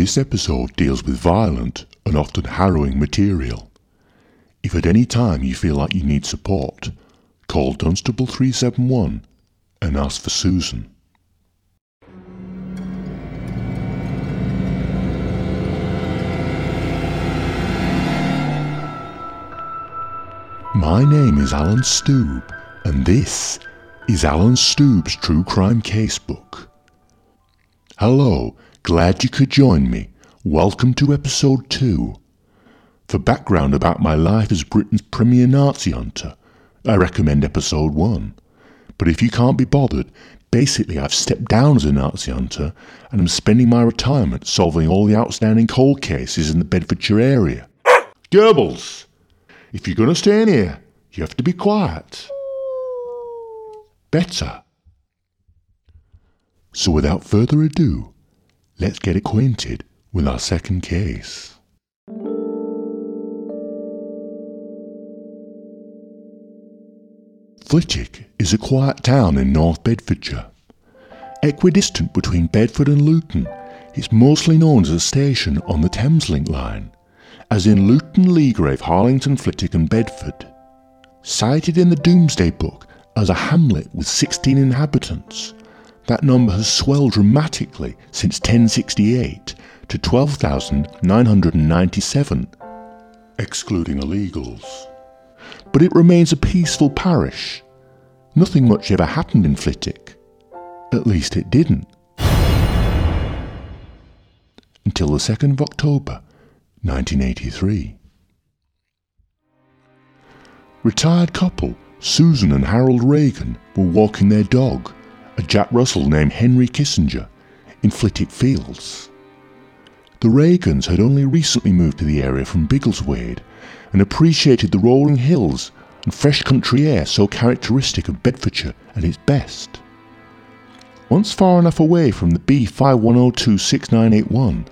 This episode deals with violent and often harrowing material. If at any time you feel like you need support, call Dunstable 371 and ask for Susan. My name is Alan Stoob, and this is Alan Stoob's True Crime Casebook. Hello, glad you could join me. Welcome to episode 2. For background about my life as Britain's premier Nazi hunter, I recommend episode 1. But if you can't be bothered, basically I've stepped down as a Nazi hunter and I'm spending my retirement solving all the outstanding cold cases in the Bedfordshire area. Goebbels! If you're going to stay in here, you have to be quiet. Better. So without further ado, let's get acquainted with our second case. Flitwick is a quiet town in North Bedfordshire. Equidistant between Bedford and Luton, it's mostly known as a station on the Thameslink line, as in Luton, Leagrave, Harlington, Flitwick and Bedford. Cited in the Domesday Book as a hamlet with 16 inhabitants, that number has swelled dramatically since 1068 to 12,997, excluding illegals. But it remains a peaceful parish. Nothing much ever happened in Flitwick. At least it didn't. Until the 2nd of October, 1983. Retired couple Susan and Harold Reagan were walking their dog, a Jack Russell named Henry Kissinger, in Flitwick Fields. The Reagans had only recently moved to the area from Biggleswade and appreciated the rolling hills and fresh country air so characteristic of Bedfordshire at its best. Once far enough away from the B51026981,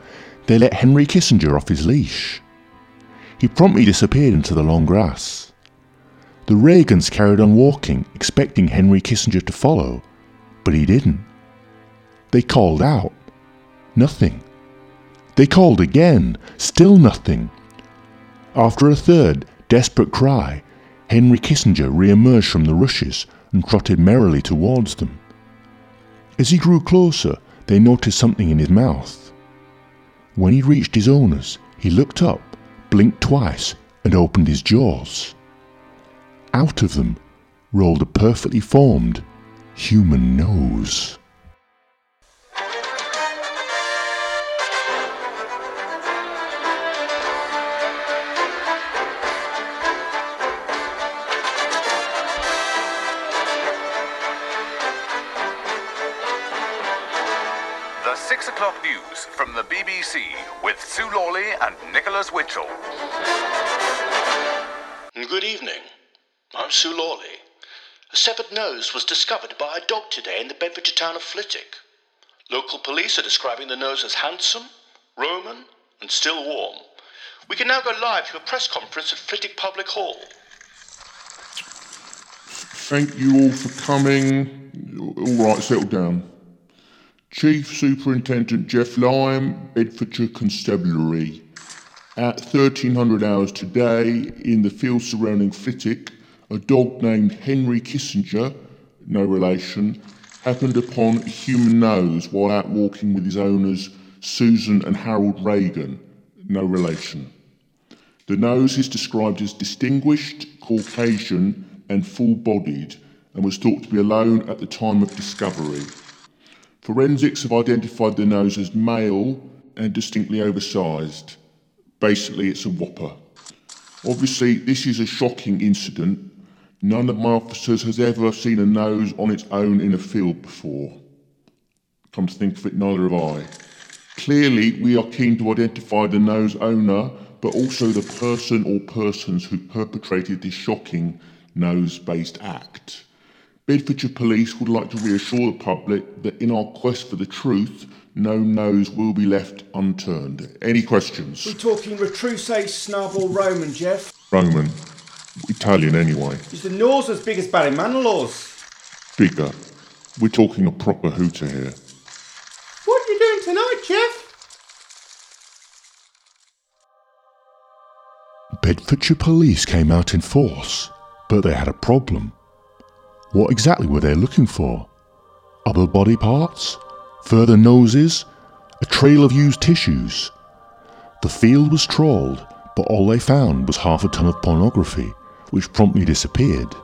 they let Henry Kissinger off his leash. He promptly disappeared into the long grass. The Reagans carried on walking, expecting Henry Kissinger to follow, but he didn't. They called out. Nothing. They called again. Still nothing. After a third, desperate cry, Henry Kissinger re-emerged from the rushes and trotted merrily towards them. As he grew closer, they noticed something in his mouth. When he reached his owners, he looked up, blinked twice, and opened his jaws. Out of them rolled a perfectly formed human nose. The 6 o'clock news from the BBC with Sue Lawley and Nicholas Witchell. Good evening. I'm Sue Lawley. A severed nose was discovered by a dog today in the Bedfordshire town of Flitwick. Local police are describing the nose as handsome, Roman, and still warm. We can now go live to a press conference at Flitwick Public Hall. Thank you all for coming. All right, settle down. Chief Superintendent Jeff Lime, Bedfordshire Constabulary. At 1300 hours today, in the field surrounding Flitwick, a dog named Henry Kissinger, no relation, happened upon a human nose while out walking with his owners Susan and Harold Reagan, no relation. The nose is described as distinguished, Caucasian, and full bodied, and was thought to be alone at the time of discovery. Forensics have identified the nose as male and distinctly oversized. Basically, it's a whopper. Obviously, this is a shocking incident. None of my officers has ever seen a nose on its own in a field before. Come to think of it, neither have I. Clearly, we are keen to identify the nose owner, but also the person or persons who perpetrated this shocking nose based act. Bedfordshire Police would like to reassure the public that in our quest for the truth, no nose will be left unturned. Any questions? We're talking Retroussé Snub or Roman, Jeff. Roman. Italian anyway. Is the nose as big as Barry Bigger. We're talking a proper hooter here. What are you doing tonight, Jeff? Bedfordshire police came out in force, but they had a problem. What exactly were they looking for? Upper body parts? Further noses? A trail of used tissues? The field was trawled, but all they found was half a ton of pornography which promptly disappeared.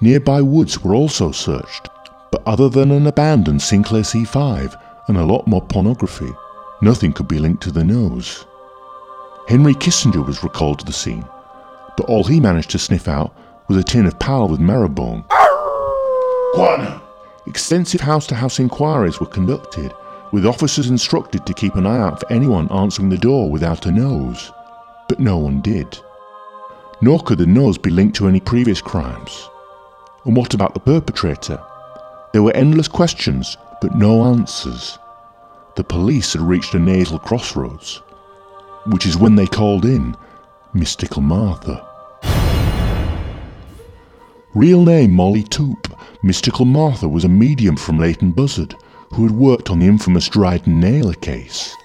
Nearby woods were also searched, but other than an abandoned Sinclair C5 and a lot more pornography, nothing could be linked to the nose. Henry Kissinger was recalled to the scene, but all he managed to sniff out was a tin of pal with marrowbone. Now. Extensive house to house inquiries were conducted, with officers instructed to keep an eye out for anyone answering the door without a nose. But no one did. Nor could the nose be linked to any previous crimes. And what about the perpetrator? There were endless questions, but no answers. The police had reached a nasal crossroads, which is when they called in Mystical Martha. Real name Molly Toop, Mystical Martha was a medium from Leighton Buzzard who had worked on the infamous Dryden Naylor case.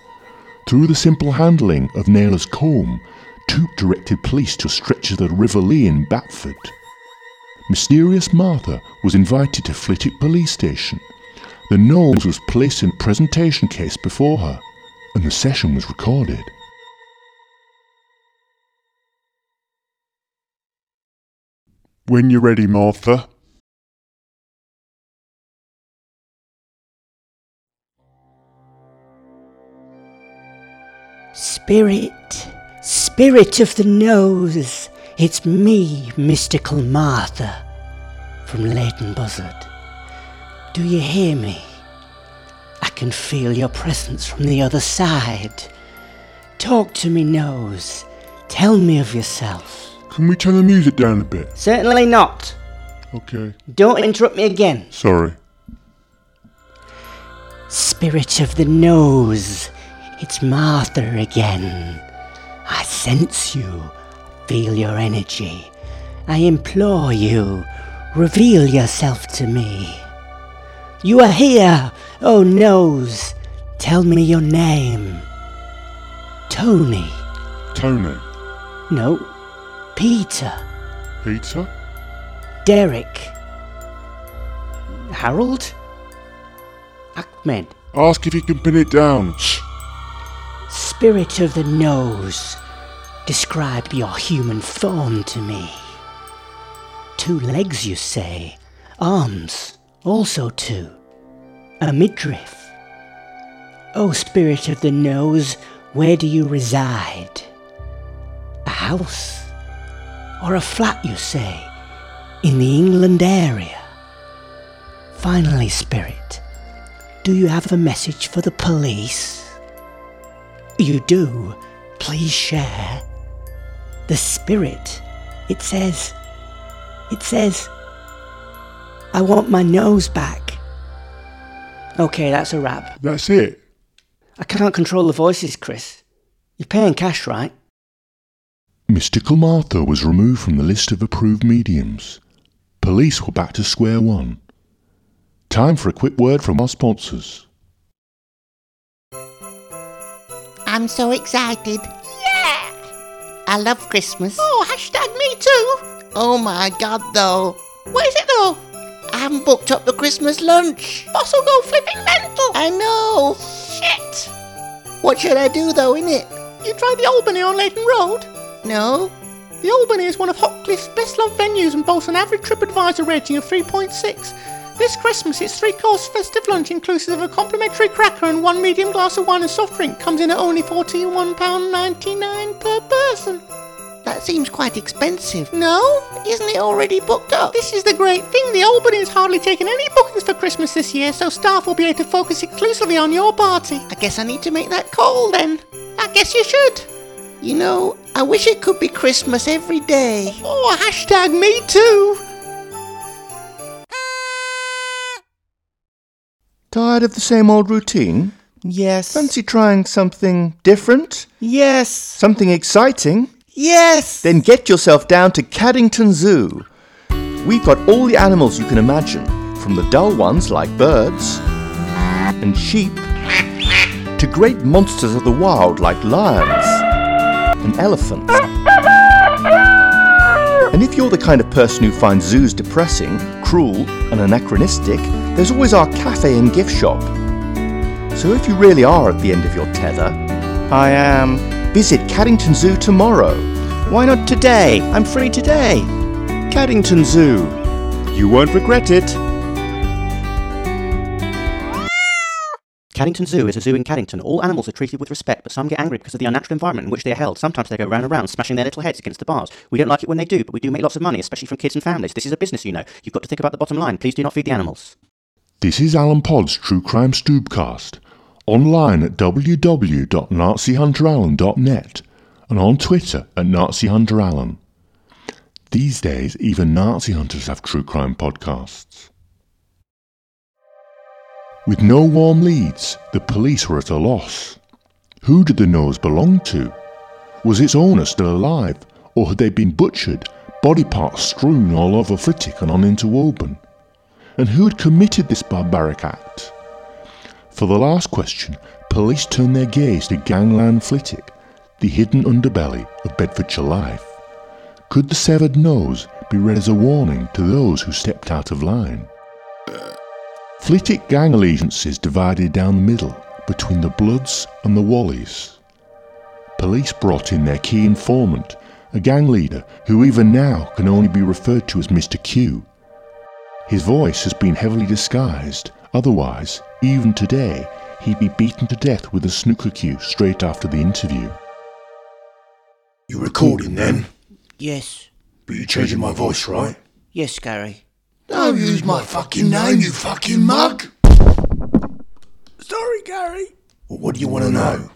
Through the simple handling of Naylor's comb, Toop directed police to a stretch of the River Lee in Batford. Mysterious Martha was invited to Flitwick Police Station. The nose was placed in a presentation case before her, and the session was recorded. When you're ready, Martha. Spirit, spirit of the nose, it's me, mystical Martha, from Leighton Buzzard. Do you hear me? I can feel your presence from the other side. Talk to me, nose. Tell me of yourself. Can we turn the music down a bit? Certainly not. Okay. Don't interrupt me again. Sorry. Spirit of the nose, it's Martha again. I sense you, feel your energy. I implore you, reveal yourself to me. You are here, oh nose. Tell me your name. Tony. Tony. No, Peter. Peter? Derek. Harold? Ahmed. Ask if you can pin it down. Shh. Spirit of the nose, describe your human form to me. Two legs, you say. Arms, also two. A midriff. Oh, spirit of the nose, where do you reside? A house? Or a flat, you say, in the England area? Finally, spirit, do you have a message for the police? You do. Please share. The spirit. It says. It says. I want my nose back. Okay, that's a wrap. That's it. I can't control the voices, Chris. You're paying cash, right? Mystical Martha was removed from the list of approved mediums. Police were back to square one. Time for a quick word from our sponsors. I'm so excited. Yeah! I love Christmas. Oh, hashtag me too. Oh my god, though. What is it though? I haven't booked up the Christmas lunch. Boss will go flipping mental. I know. Shit. What should I do though, innit? You tried the Albany on Leighton Road? No. The Albany is one of Hotcliffe's best loved venues and boasts an average TripAdvisor rating of 3.6. This Christmas, its three course festive lunch, inclusive of a complimentary cracker and one medium glass of wine and soft drink, comes in at only £41.99 per person. That seems quite expensive. No? Isn't it already booked up? This is the great thing. The Albany has hardly taken any bookings for Christmas this year, so staff will be able to focus exclusively on your party. I guess I need to make that call then. I guess you should. You know, I wish it could be Christmas every day. Oh, hashtag me too. Tired of the same old routine? Yes. Fancy trying something different? Yes. Something exciting? Yes. Then get yourself down to Caddington Zoo. We've got all the animals you can imagine, from the dull ones like birds and sheep to great monsters of the wild like lions and elephants And if you're the kind of person who finds zoos depressing, cruel, and anachronistic, there's always our cafe and gift shop. So if you really are at the end of your tether, I am. Visit Caddington Zoo tomorrow. Why not today? I'm free today. Caddington Zoo. You won't regret it. Caddington Zoo is a zoo in Caddington. All animals are treated with respect, but some get angry because of the unnatural environment in which they are held. Sometimes they go round and round, smashing their little heads against the bars. We don't like it when they do, but we do make lots of money, especially from kids and families. This is a business, you know. You've got to think about the bottom line. Please do not feed the animals. This is Alan Pod's True Crime Stoobcast, online at www.nazihunteralan.net and on Twitter at NaziHunterAlan. These days, even Nazi hunters have true crime podcasts. With no warm leads, the police were at a loss. Who did the nose belong to? Was its owner still alive, or had they been butchered, body parts strewn all over Flitwick and on into Woburn? And who had committed this barbaric act? For the last question, police turned their gaze to Gangland Flitwick, the hidden underbelly of Bedfordshire life. Could the severed nose be read as a warning to those who stepped out of line? Flitwick gang allegiances divided down the middle between the Bloods and the Wallies. Police brought in their key informant, a gang leader who even now can only be referred to as Mr. Q. His voice has been heavily disguised, otherwise, even today, he'd be beaten to death with a snooker cue straight after the interview. You recording then? Yes. But you're changing my voice, right? Yes, Gary. Don't use my fucking name, you fucking mug! Sorry, Gary. Well, what do you want to know?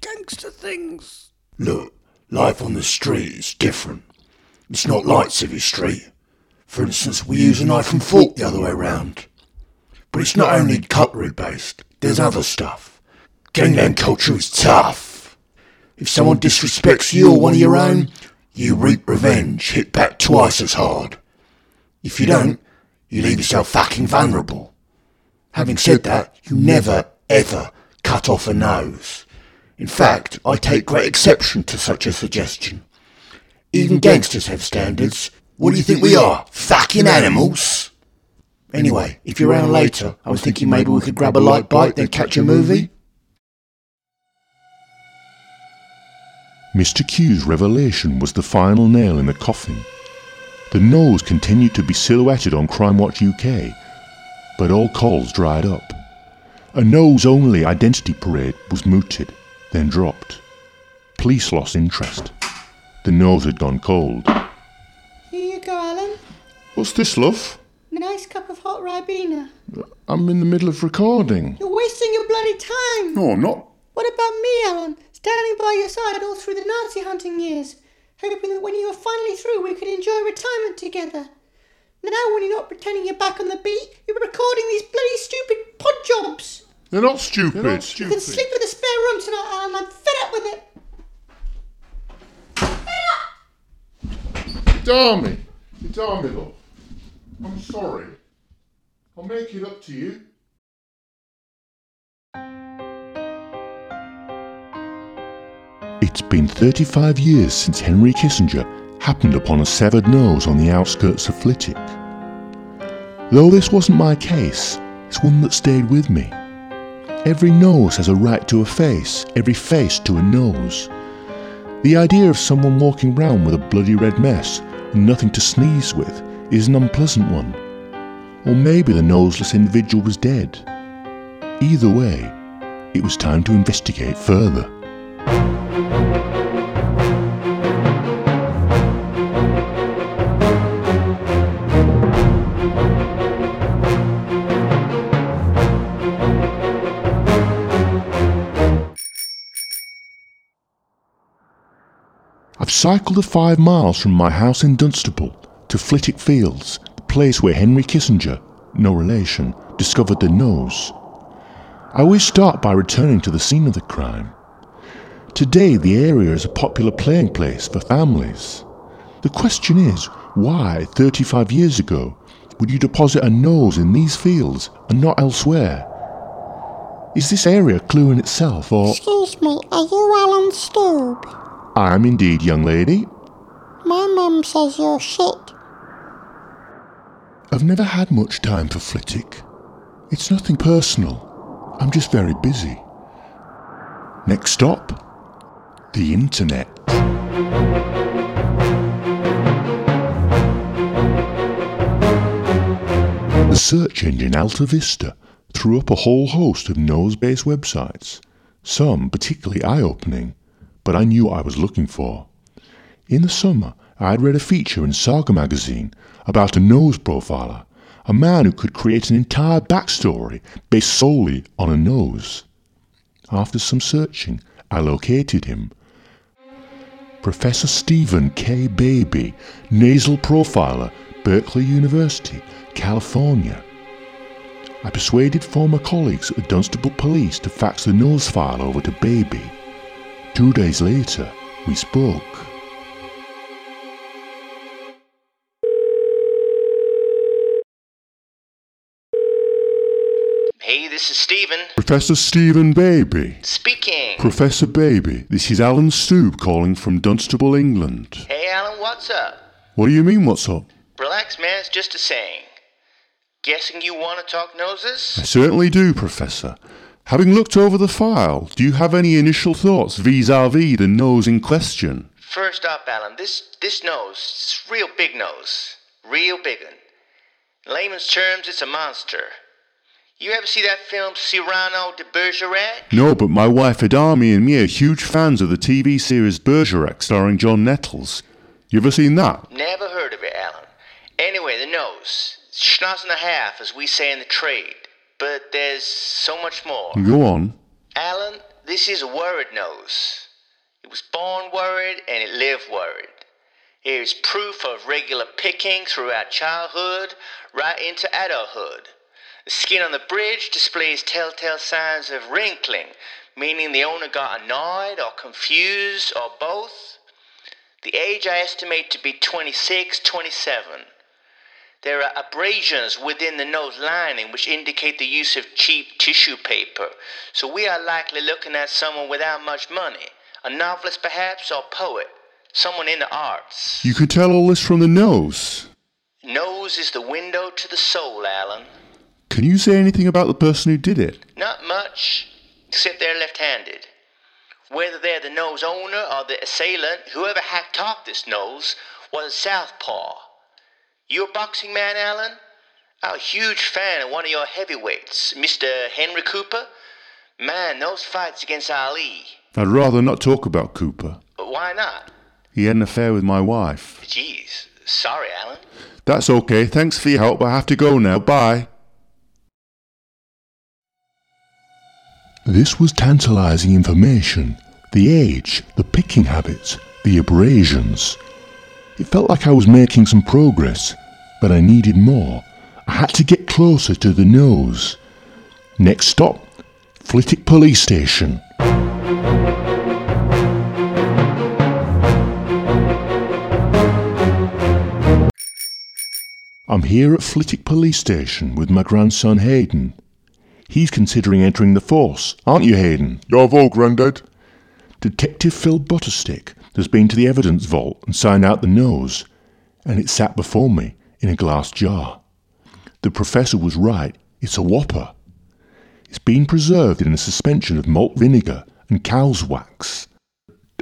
Gangster things. Look, life on the street is different. It's not like Civvy Street. For instance, we use a knife and fork the other way round. But it's not only cutlery based, there's other stuff. Gangland culture is tough. If someone disrespects you or one of your own, you reap revenge, hit back twice as hard. If you don't, you leave yourself fucking vulnerable. Having said that, you never, ever cut off a nose. In fact, I take great exception to such a suggestion. Even gangsters have standards. What do you think we are? Fucking animals? Anyway, if you're around later, I was thinking maybe we could grab a light bite, then catch a movie. Mr. Q's revelation was the final nail in the coffin. The nose continued to be silhouetted on Crime Watch UK, but all calls dried up. A nose only identity parade was mooted, then dropped. Police lost interest. The nose had gone cold. What's this, love? A nice cup of hot Ribena. I'm in the middle of recording. You're wasting your bloody time. No, I'm not. What about me, Alan? Standing by your side all through the Nazi hunting years, hoping that when you were finally through, we could enjoy retirement together. Now, when you're not pretending you're back on the beat, you're recording these bloody stupid pod jobs. They're not stupid. they're stupid. You can sleep in the spare room tonight, Alan. I'm fed up with it. Damn me. Damn me, love. I'm sorry. I'll make it up to you. It's been 35 years since Henry Kissinger happened upon a severed nose on the outskirts of Flitwick. Though this wasn't my case, it's one that stayed with me. Every nose has a right to a face, every face to a nose. The idea of someone walking round with a bloody red mess and nothing to sneeze with is an unpleasant one. Or maybe the noseless individual was dead. Either way, it was time to investigate further. I've cycled the five miles from my house in Dunstable to Flitwick Fields, the place where Henry Kissinger, no relation, discovered the nose. I always start by returning to the scene of the crime. Today, the area is a popular playing place for families. The question is, why, 35 years ago, would you deposit a nose in these fields and not elsewhere? Is this area a clue in itself, or Excuse me, are you Alan Stoob? I am indeed, young lady? My mum says you're shit. I've never had much time for Flitwick. It's nothing personal. I'm just very busy. Next stop, the internet. The search engine Alta Vista threw up a whole host of nose based websites, some particularly eye opening, but I knew what I was looking for. In the summer, I had read a feature in Saga magazine about a nose profiler, a man who could create an entire backstory based solely on a nose. After some searching, I located him. Professor Stephen K. Baby, nasal profiler, Berkeley University, California. I persuaded former colleagues at the Dunstable Police to fax the nose file over to Baby. Two days later, we spoke. Hey, this is Steven. Professor Stephen Baby. Speaking. Professor Baby, this is Alan Stoob calling from Dunstable, England. Hey, Alan, what's up? What do you mean, what's up? Relax, man, it's just a saying. Guessing you want to talk noses? I certainly do, Professor. Having looked over the file, do you have any initial thoughts vis-a-vis the nose in question? First up, Alan, this this nose, it's real big nose. Real big one. In layman's terms, it's a monster. You ever see that film Cyrano de Bergerac? No, but my wife Adami and me are huge fans of the TV series Bergerac starring John Nettles. You ever seen that? Never heard of it, Alan. Anyway, the nose. Schnoz and a half, as we say in the trade. But there's so much more. Go on. Alan, this is a worried nose. It was born worried and it lived worried. Here's proof of regular picking throughout childhood right into adulthood. The skin on the bridge displays telltale signs of wrinkling, meaning the owner got annoyed or confused or both. The age I estimate to be 26, 27. There are abrasions within the nose lining which indicate the use of cheap tissue paper, so we are likely looking at someone without much money, a novelist perhaps, or poet, someone in the arts. You could tell all this from the nose. Nose is the window to the soul, Alan. Can you say anything about the person who did it? Not much, except they're left handed. Whether they're the nose owner or the assailant, whoever hacked off this nose was a southpaw. You a boxing man, Alan? I'm a huge fan of one of your heavyweights, Mr. Henry Cooper. Man, those fights against Ali. I'd rather not talk about Cooper. But why not? He had an affair with my wife. Jeez, sorry, Alan. That's okay. Thanks for your help. I have to go now. Bye. This was tantalizing information. The age, the picking habits, the abrasions. It felt like I was making some progress, but I needed more. I had to get closer to the nose. Next stop, Flitwick Police Station. I'm here at Flitwick Police Station with my grandson Hayden. He's considering entering the force, aren't you, Hayden? Bravo, Grandad. Detective Phil Butterstick has been to the evidence vault and signed out the nose, and it sat before me in a glass jar. The professor was right, it's a whopper. It's been preserved in a suspension of malt vinegar and cow's wax.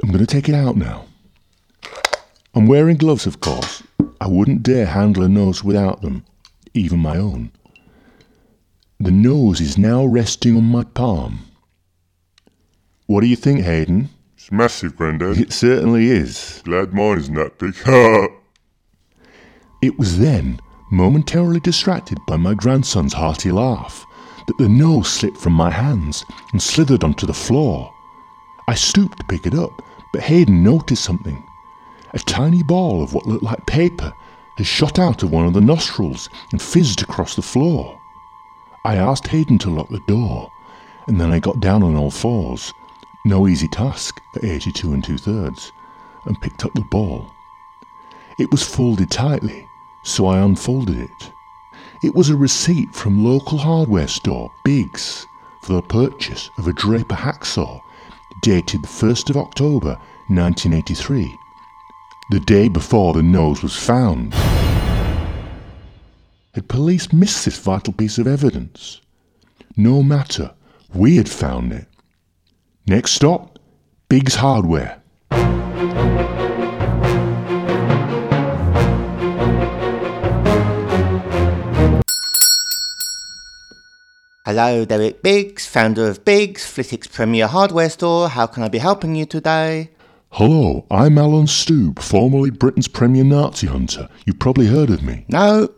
I'm going to take it out now. I'm wearing gloves, of course. I wouldn't dare handle a nose without them, even my own. The nose is now resting on my palm. What do you think, Hayden? It's massive, Grandad. It certainly is. Glad mine isn't that big. it was then, momentarily distracted by my grandson's hearty laugh, that the nose slipped from my hands and slithered onto the floor. I stooped to pick it up, but Hayden noticed something. A tiny ball of what looked like paper had shot out of one of the nostrils and fizzed across the floor. I asked Hayden to lock the door, and then I got down on all fours, no easy task at 82 and two thirds, and picked up the ball. It was folded tightly, so I unfolded it. It was a receipt from local hardware store Biggs for the purchase of a Draper hacksaw dated the 1st of October 1983. the day before the nose was found. Had police missed this vital piece of evidence? No matter, we had found it. Next stop, Biggs Hardware. Hello, Derek Biggs, founder of Biggs, Flitwick's premier hardware store. How can I be helping you today? Hello, I'm Alan Stoob, formerly Britain's premier Nazi hunter. You've probably heard of me. No.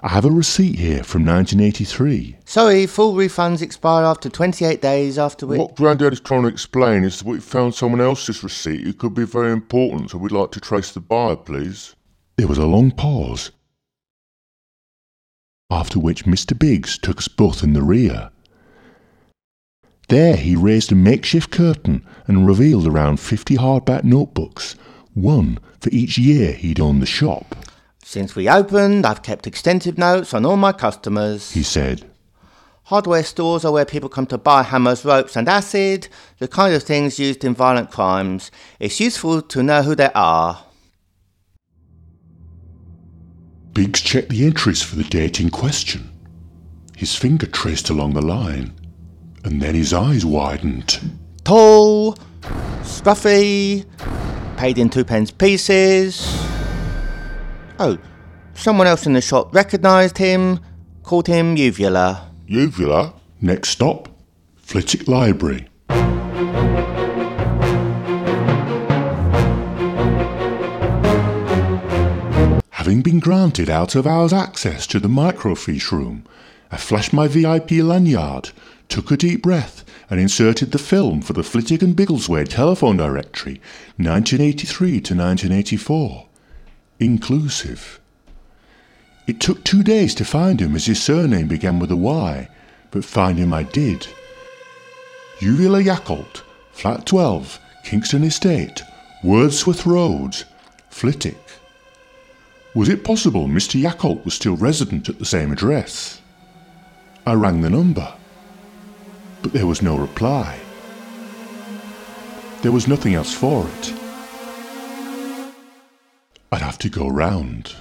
I have a receipt here from 1983. Sorry, full refunds expire after 28 days after which. What Grandad is trying to explain is that we found someone else's receipt who could be very important, so we'd like to trace the buyer, please. There was a long pause, after which Mr. Biggs took us both in the rear. There he raised a makeshift curtain and revealed around 50 hardback notebooks, one for each year he'd owned the shop. Since we opened, I've kept extensive notes on all my customers. He said, Hardware stores are where people come to buy hammers, ropes, and acid, the kind of things used in violent crimes. It's useful to know who they are. Biggs checked the entries for the date in question. His finger traced along the line, and then his eyes widened. Tall, scruffy, paid in two pence pieces. Oh, someone else in the shop recognised him, called him Uvula. Uvula? Next stop, Flitwick Library. Having been granted out of hours access to the microfiche room, I flashed my VIP lanyard, took a deep breath, and inserted the film for the Flitwick and Biggleswade telephone directory, 1983 to 1984. Inclusive. It took two days to find him as his surname began with a Y, but find him I did. Uvula Yakult, Flat 12, Kingston Estate, Wordsworth Road, Flitwick. Was it possible Mr. Yakult was still resident at the same address? I rang the number, but there was no reply. There was nothing else for it. Have to go round.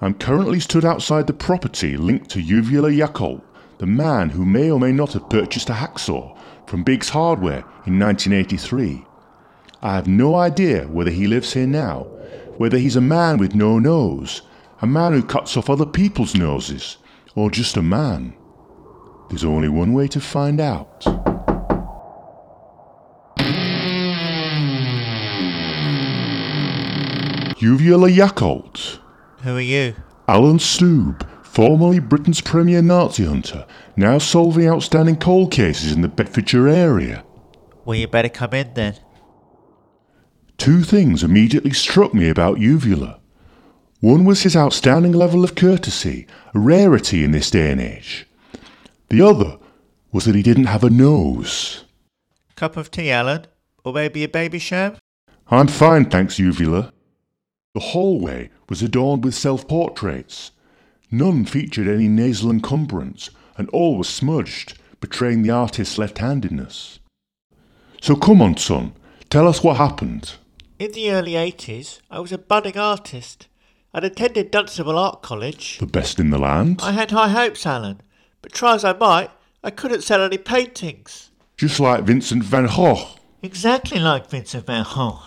I'm currently stood outside the property linked to Uvula Yakult, the man who may or may not have purchased a hacksaw from Biggs Hardware in 1983. I have no idea whether he lives here now, whether he's a man with no nose, a man who cuts off other people's noses, or just a man. There's only one way to find out. Uvula Yakult. Who are you? Alan Stoob, formerly Britain's premier Nazi hunter, now solving outstanding cold cases in the Bedfordshire area. Well, you better come in then. Two things immediately struck me about Uvula. One was his outstanding level of courtesy, a rarity in this day and age. The other was that he didn't have a nose. Cup of tea, Alan? Or maybe a Babycham? I'm fine, thanks, Uvula. The hallway was adorned with self portraits. None featured any nasal encumbrance, and all were smudged, betraying the artist's left handedness. So come on, son, tell us what happened. In the early 80s, I was a budding artist. I'd attended Dunstable Art College. The best in the land? I had high hopes, Alan, but try as I might, I couldn't sell any paintings. Just like Vincent van Gogh. Exactly like Vincent van Gogh.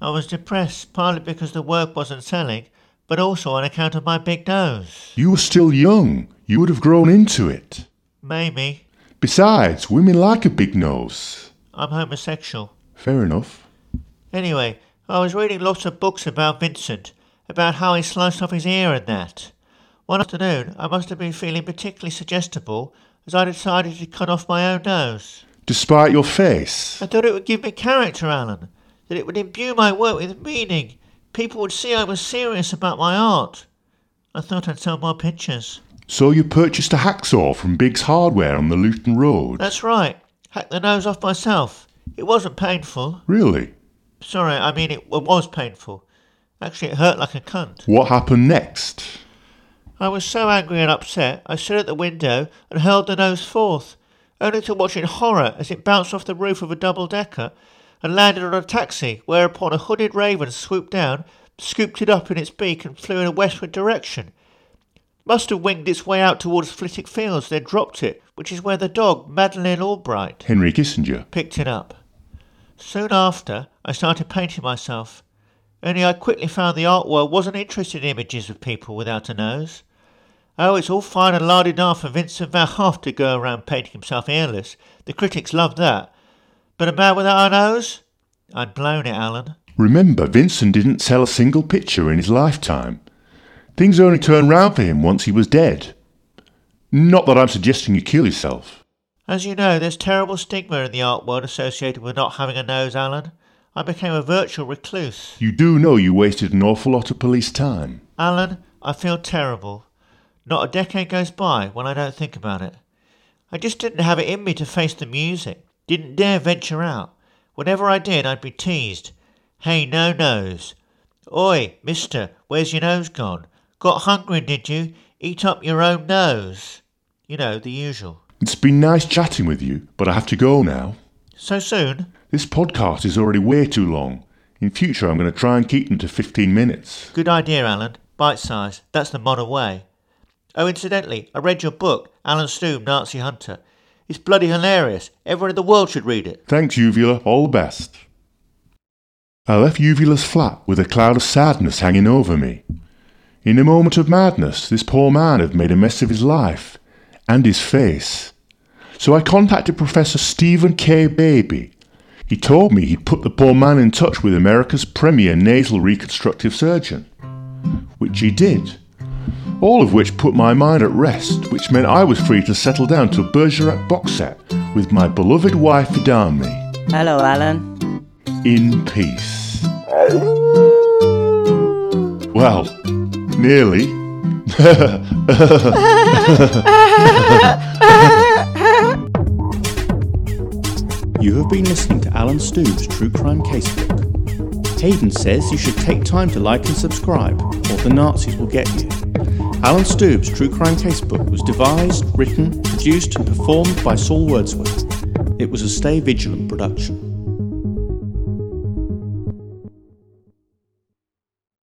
I was depressed, partly because the work wasn't selling, but also on account of my big nose. You were still young. You would have grown into it. Maybe. Besides, women like a big nose. I'm homosexual. Fair enough. Anyway, I was reading lots of books about Vincent, about how he sliced off his ear and that. One afternoon, I must have been feeling particularly suggestible as I decided to cut off my own nose. Despite your face? I thought it would give me character, Alan, that it would imbue my work with meaning. People would see I was serious about my art. I thought I'd sell more pictures. So you purchased a hacksaw from Biggs Hardware on the Luton Road? That's right. Hacked the nose off myself. It wasn't painful. Really? Sorry, I mean it was painful. Actually, it hurt like a cunt. What happened next? I was so angry and upset, I stood at the window and hurled the nose forth, only to watch in horror as it bounced off the roof of a double decker and landed on a taxi, whereupon a hooded raven swooped down, scooped it up in its beak, and flew in a westward direction. Must have winged its way out towards Flitwick Fields, then dropped it, which is where the dog, Madeline Albright, Henry Kissinger. picked it up. Soon after, I started painting myself. Only I quickly found the art world wasn't interested in images of people without a nose. Oh, it's all fine and la di da for Vincent Van Gogh to go around painting himself earless. The critics love that. But a man without a nose? I'd blown it, Alan. Remember, Vincent didn't sell a single picture in his lifetime. Things only turned round for him once he was dead. Not that I'm suggesting you kill yourself. As you know, there's terrible stigma in the art world associated with not having a nose, Alan. I became a virtual recluse. You do know you wasted an awful lot of police time. Alan, I feel terrible. Not a decade goes by when I don't think about it. I just didn't have it in me to face the music, didn't dare venture out. Whenever I did, I'd be teased. Hey, no nose. Oi, mister, where's your nose gone? Got hungry, did you? Eat up your own nose. You know, the usual. It's been nice chatting with you, but I have to go now. So soon? This podcast is already way too long. In future, I'm going to try and keep them to 15 minutes. Good idea, Alan. Bite size. That's the modern way. Oh, incidentally, I read your book, Alan Stoob, Nazi Hunter. It's bloody hilarious. Everyone in the world should read it. Thanks, Uvula. All the best. I left Uvula's flat with a cloud of sadness hanging over me. In a moment of madness, this poor man had made a mess of his life and his face. So I contacted Professor Stephen K. Baby. He told me he'd put the poor man in touch with America's premier nasal reconstructive surgeon. Which he did. All of which put my mind at rest, which meant I was free to settle down to a Bergerac box set with my beloved wife down. Hello, Alan. In peace. Well, nearly. You have been listening to Alan Stoob's True Crime Casebook. Hayden says you should take time to like and subscribe, or the Nazis will get you. Alan Stoob's True Crime Casebook was devised, written, produced, and performed by Saul Wordsworth. It was a Stay Vigilant production.